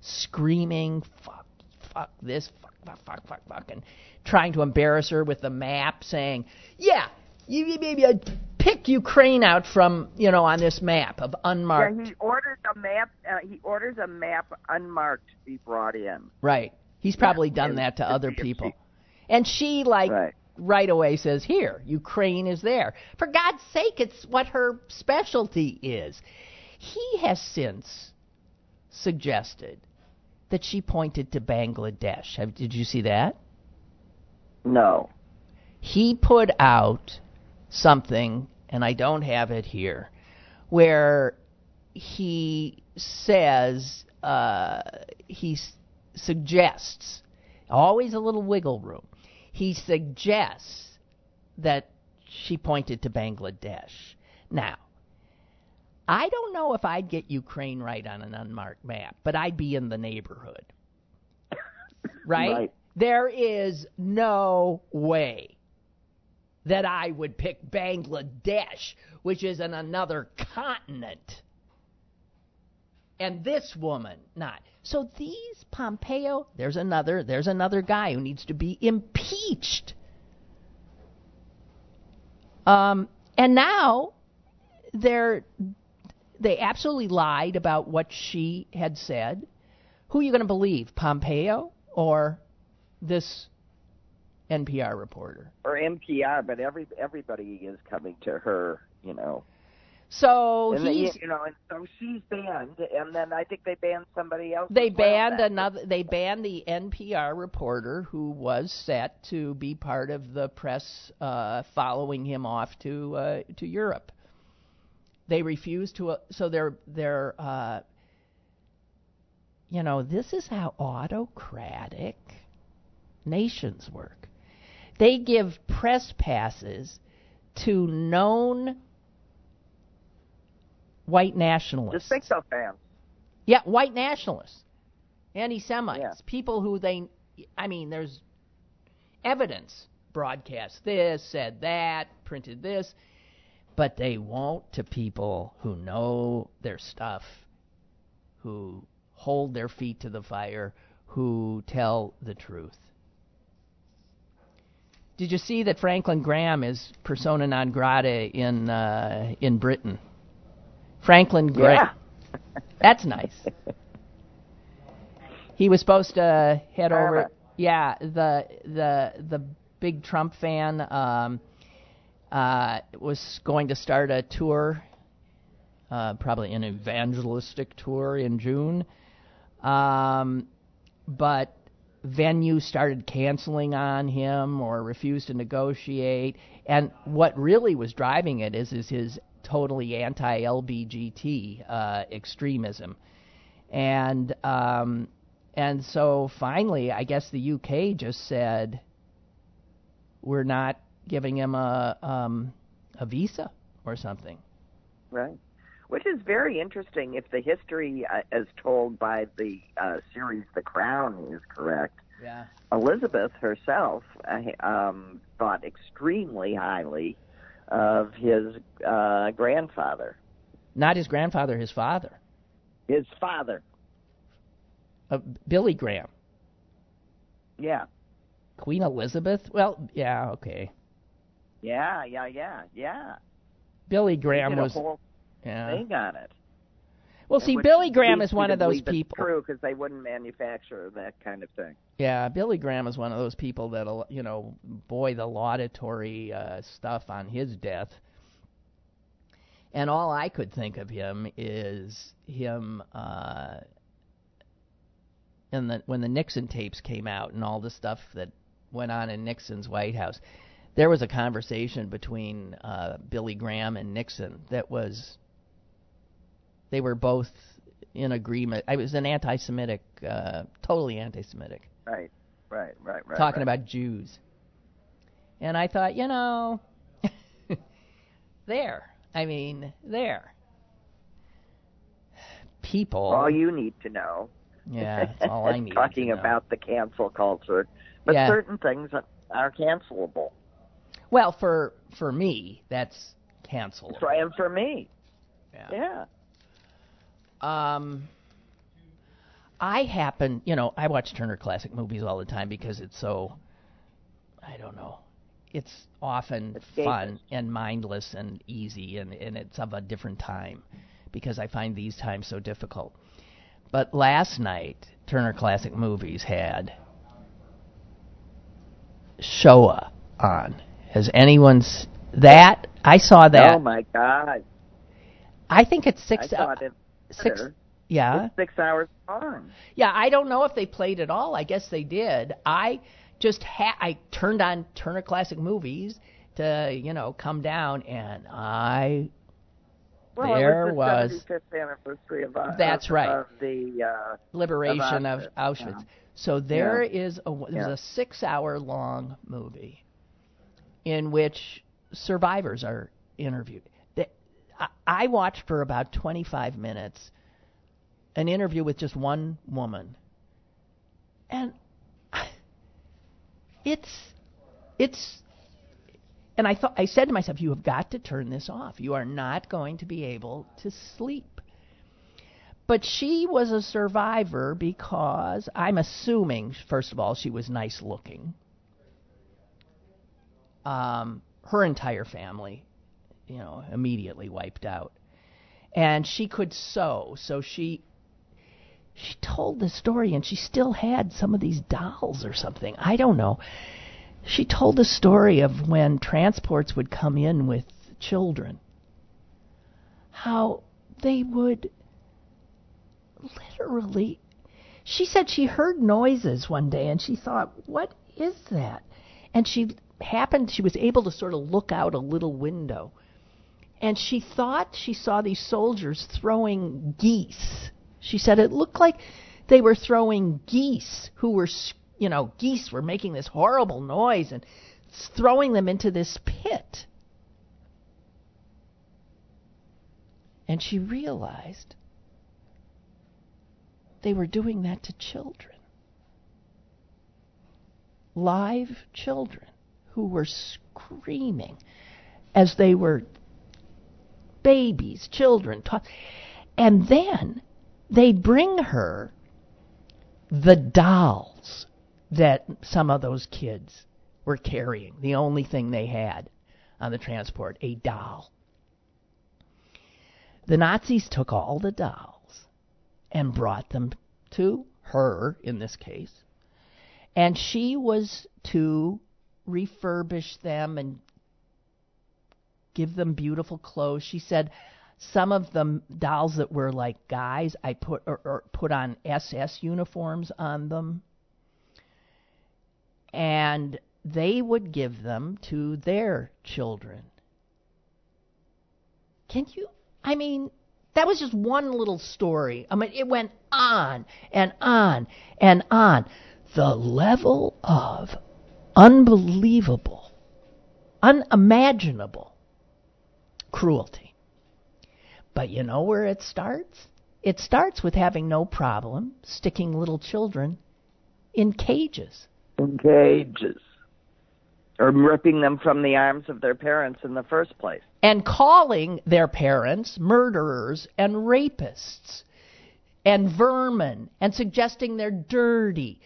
screaming, fuck, fuck this, fuck, fuck, fuck, fuck, fuck, and trying to embarrass her with the map, saying, yeah, you, you maybe uh, pick Ukraine out from, you know, on this map of unmarked. Yeah, he orders a map. Uh, he orders a map unmarked to be brought in. Right. He's probably done that to to other people. she- And she like Right. Right away says, "Here, Ukraine is there." For God's sake, it's what her specialty is. He has since suggested that she pointed to Bangladesh. Have, did you see that? No. he put out something, and I don't have it here, where he says uh, he s- suggests always a little wiggle room. He suggests that she pointed to Bangladesh. Now, I don't know if I'd get Ukraine right on an unmarked map, but I'd be in the neighborhood. Right? Right. There is no way that I would pick Bangladesh, which is in another continent. And this woman not. So these Pompeo, there's another there's another guy who needs to be impeached. Um, and now they're they absolutely lied about what she had said. Who are you going to believe, Pompeo or this NPR reporter? Or NPR, but every everybody is coming to her, you know. So and he's they, you know, and so she's banned, and then I think they banned somebody else. they as well banned another they banned the NPR reporter who was set to be part of the press uh, following him off to uh, to Europe. They refused to uh, so they're they're uh, you know this is how autocratic nations work. They give press passes to known white nationalists. Just think so, fans. Yeah, white nationalists, anti Semites, Yeah. people who they, I mean, there's evidence broadcast this, said that, printed this, but they won't to people who know their stuff, who hold their feet to the fire, who tell the truth. Did you see that Franklin Graham is persona non grata in uh, in Britain? Franklin Graham. Yeah. That's nice. He was supposed to head over. Yeah, the the the big Trump fan um, uh, was going to start a tour, uh, probably an evangelistic tour in June, um, but venue started canceling on him or refused to negotiate. And what really was driving it is is his totally anti-LBGT uh, extremism, and um, and so finally, I guess the UK just said we're not giving him a um, a visa or something. Right. Which is very interesting if the history, uh, as told by the uh, series The Crown, is correct. Yeah. Elizabeth herself uh, um, thought extremely highly of his uh, grandfather, Not his grandfather, his father, his father. uh, Billy Graham. Yeah, Queen Elizabeth? Well, yeah, okay. yeah, yeah, yeah, yeah. Billy Graham was. Yeah. thing on it. Well, see, Billy Graham is one of those people. True, because they wouldn't manufacture that kind of thing. Yeah, Billy Graham is one of those people that'll, you know, boy, the laudatory uh, stuff on his death. And all I could think of him is him uh, in the when the Nixon tapes came out and all the stuff that went on in Nixon's White House. There was a conversation between uh, Billy Graham and Nixon that was. They were both in agreement. I was an anti-Semitic, uh, totally anti-Semitic Right, right, right, right. talking right. about Jews. And I thought, you know, there. I mean, there. People. all you need to know. yeah, that's all I need. Talking to know. about the cancel culture, but Yeah. certain things are cancelable. Well, for for me, that's cancelable. So, and for me, Yeah. yeah. Um, I happen, you know, I watch Turner Classic Movies all the time because it's so, I don't know, it's often fun and mindless and easy, and, and it's of a different time because I find these times so difficult. But last night, Turner Classic Movies had Shoah on. Has anyone anyone's that? I saw that. Oh my God! I think it's I six. saw it in six. Yeah. It's six hours long. Yeah, I don't know if they played it all. I guess they did. I just ha- I turned on Turner Classic Movies to you know come down, and I Well, There it was- was the 75th anniversary of uh, That's of, right. of the uh, liberation of Auschwitz, Auschwitz. yeah. So there is a there's Yeah. a six hour long movie in which survivors are interviewed. I watched for about 25 minutes an interview with just one woman, and it's it's and I thought I said to myself, you have got to turn this off. You are not going to be able to sleep. But she was a survivor because I'm assuming, first of all, she was nice looking. Um, her entire family, you know, immediately wiped out. And she could sew, so she she told the story and she still had some of these dolls or something. I don't know. She told the story of when transports would come in with children. How they would literally she said she heard noises one day and she thought, "What is that?" And she happened she was able to sort of look out a little window. And she thought she saw these soldiers throwing geese she said it looked like they were throwing geese who were, you know, geese were making this horrible noise and throwing them into this pit. And she realized they were doing that to children. Live children who were screaming as they were babies, children. And then they'd bring her the dolls that some of those kids were carrying, the only thing they had on the transport, a doll. The Nazis took all the dolls and brought them to her, in this case, and she was to refurbish them and give them beautiful clothes. She said, some of the dolls that were like guys, I put or, or put on SS uniforms on them, and they would give them to their children. Can you? I mean, that was just one little story. I mean, it went on and on and on. The level of unbelievable, unimaginable cruelty. But you know where it starts? It starts with having no problem sticking little children in cages. In cages. Or ripping them from the arms of their parents in the first place. And calling their parents murderers and rapists and vermin and suggesting they're dirty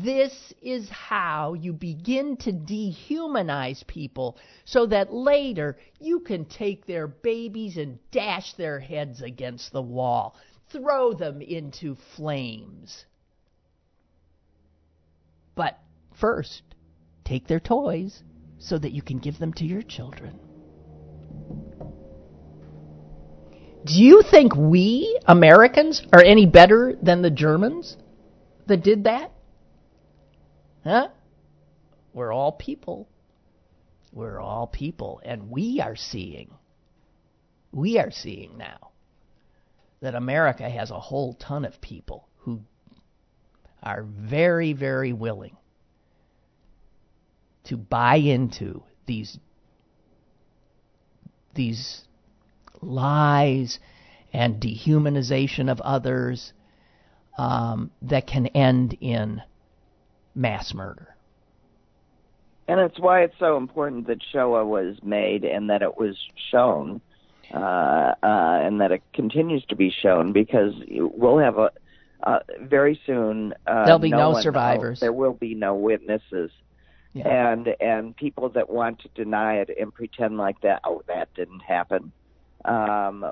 this is how you begin to dehumanize people so that later you can take their babies and dash their heads against the wall, throw them into flames. But first, take their toys so that you can give them to your children. Do you think we, Americans, are any better than the Germans that did that? Huh? We're all people. We're all people. And we are seeing, we are seeing now that America has a whole ton of people who are very, very willing to buy into these these lies and dehumanization of others um, that can end in mass murder. And it's why it's so important that Shoah was made and that it was shown, uh, uh, and that it continues to be shown because we'll have a uh, very soon. Uh, There'll be no, no survivors. There will be no witnesses. Yeah. And and people that want to deny it and pretend like that, oh, that didn't happen. Um,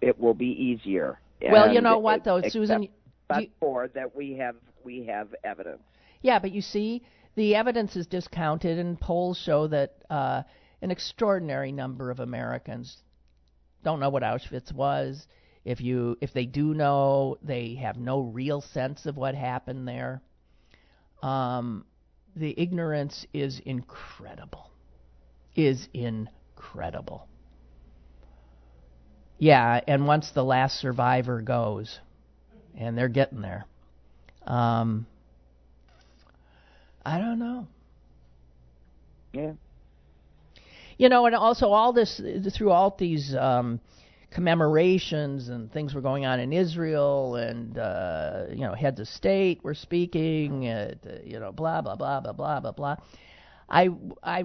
it will be easier. Well, you know what, though, Susan. But you, for that, we have we have evidence. Yeah, but you see, the evidence is discounted, and polls show that uh, an extraordinary number of Americans don't know what Auschwitz was. If you if they do know, they have no real sense of what happened there. Um, the ignorance is incredible. Is incredible. Yeah, and once the last survivor goes, and they're getting there. Um, I don't know. Yeah. You know, and also all this through all these um, commemorations and things were going on in Israel, and uh, you know, heads of state were speaking, uh, you know, blah blah blah blah blah blah blah. I I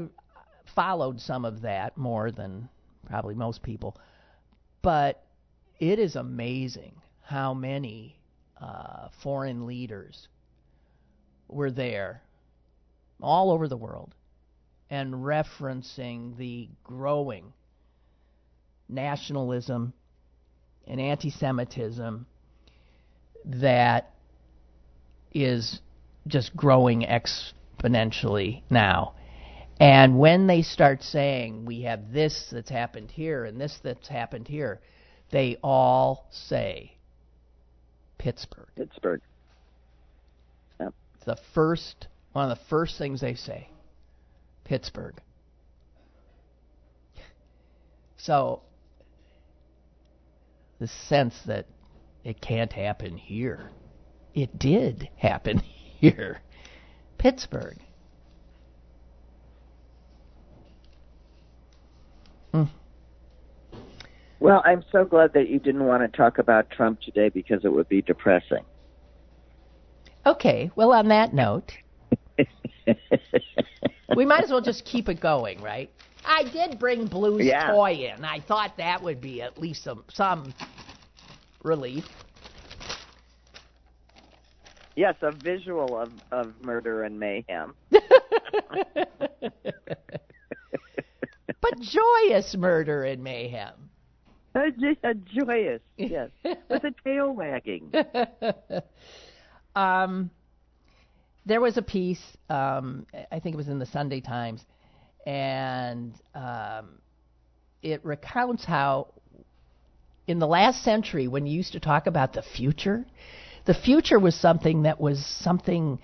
followed some of that more than probably most people, but it is amazing how many uh, foreign leaders were there all over the world and referencing the growing nationalism and anti Semitism that is just growing exponentially now. And when they start saying, we have this that's happened here and this that's happened here, they all say Pittsburgh. Pittsburgh. Yep. The first, one of the first things they say, Pittsburgh. So, the sense that it can't happen here. It did happen here. Pittsburgh. Mm. Well, I'm so glad that you didn't want to talk about Trump today because it would be depressing. Okay, well, on that note, we might as well just keep it going, right? I did bring Blue's yeah. toy in. I thought that would be at least some some relief. Yes, a visual of, of murder and mayhem. but joyous murder and mayhem. Uh, joyous, yes, with a tail wagging. um, there was a piece, um, I think it was in the Sunday Times, and um, it recounts how, in the last century, when you used to talk about the future, the future was something that was something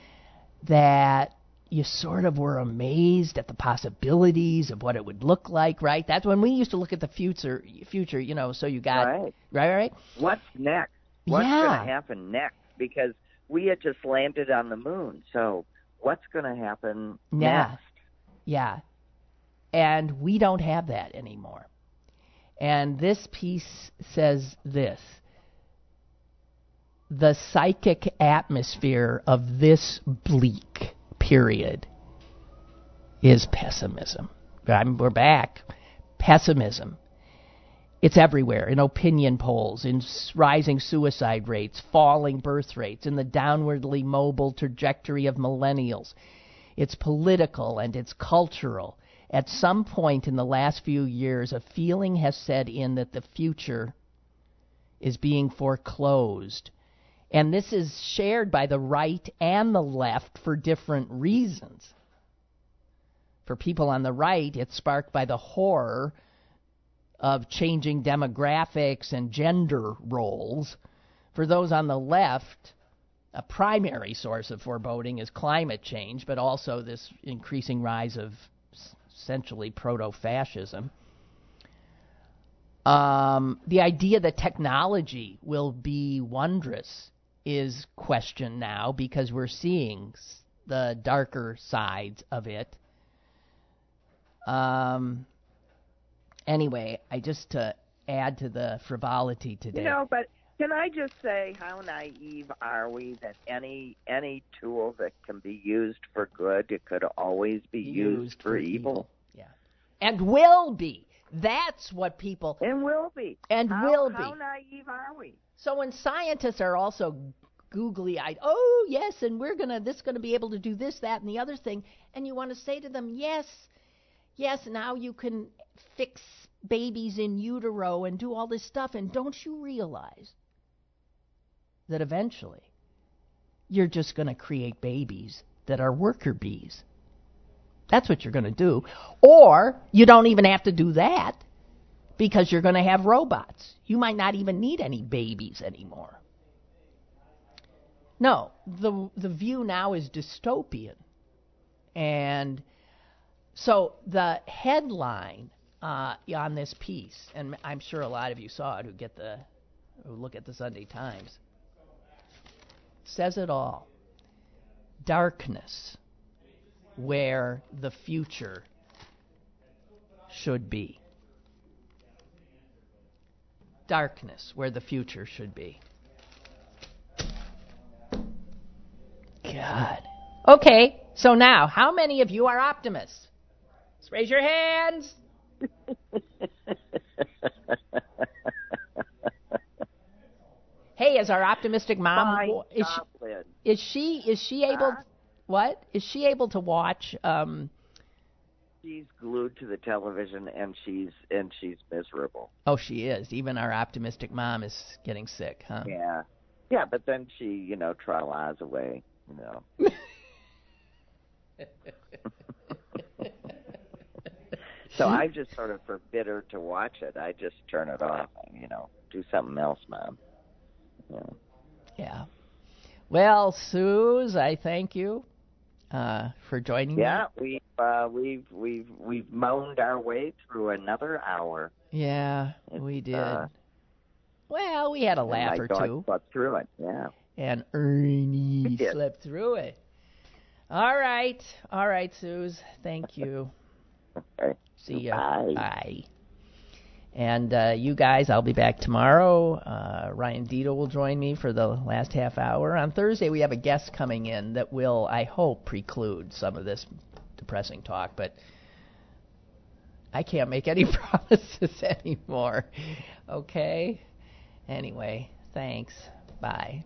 that you sort of were amazed at the possibilities of what it would look like, right? That's when we used to look at the future, future, you know. So you got right, right, right. What's next? What's yeah. going to happen next? Because we had just landed on the moon, so what's going to happen yeah. next? Yeah, and we don't have that anymore. And this piece says this the psychic atmosphere of this bleak period is pessimism. I'm, we're back. Pessimism. It's everywhere in opinion polls, in rising suicide rates, falling birth rates, in the downwardly mobile trajectory of millennials. It's political and it's cultural. At some point in the last few years, a feeling has set in that the future is being foreclosed and this is shared by the right and the left for different reasons. For people on the right, it's sparked by the horror of changing demographics and gender roles. For those on the left, a primary source of foreboding is climate change, but also this increasing rise of essentially proto fascism. Um, the idea that technology will be wondrous is questioned now because we're seeing the darker sides of it. Um. Anyway, I just to add to the frivolity today. You know, but can I just say how naive are we that any any tool that can be used for good it could always be used, used for, for evil. evil. Yeah. And will be. That's what people and will be and how, will be. How naive are we? So when scientists are also googly eyed, oh yes, and we're gonna this gonna be able to do this, that, and the other thing, and you want to say to them, yes, yes, now you can fix babies in utero and do all this stuff, and don't you realize that eventually you're just going to create babies that are worker bees? That's what you're going to do. Or you don't even have to do that because you're going to have robots. You might not even need any babies anymore. No, the the view now is dystopian. And so the headline uh, on this piece, and I'm sure a lot of you saw it who get the who look at the Sunday Times, says it all. Darkness, where the future should be. Darkness, where the future should be. God. Okay, so now, how many of you are optimists? Raise your hands. hey, is our optimistic mom? Fine is she, is she is she able? What is she able to watch? Um, She's glued to the television and she's and she's miserable. oh, she is. Even our optimistic mom is getting sick, huh? Yeah. Yeah, but then she, you know, tra la's away, you know. So I just sort of forbid her to watch it. I just turn it off, and, you know, do something else, mom. Yeah. Yeah. Well, Suze, I thank you uh, for joining Yeah, we've uh, we've we've we've moaned our way through another hour. Yeah, It's, we did. uh, well, we had a laugh or dog two, slept through it. Yeah. and Ernie slept through it. All right, all right, Suze. Thank you. Okay. See ya. Bye. Bye. And uh, you guys, I'll be back tomorrow. Uh, Ryan Deto will join me for the last half hour. On Thursday, we have a guest coming in that will, I hope, preclude some of this depressing talk, but I can't make any promises anymore. Okay? Anyway, thanks. Bye.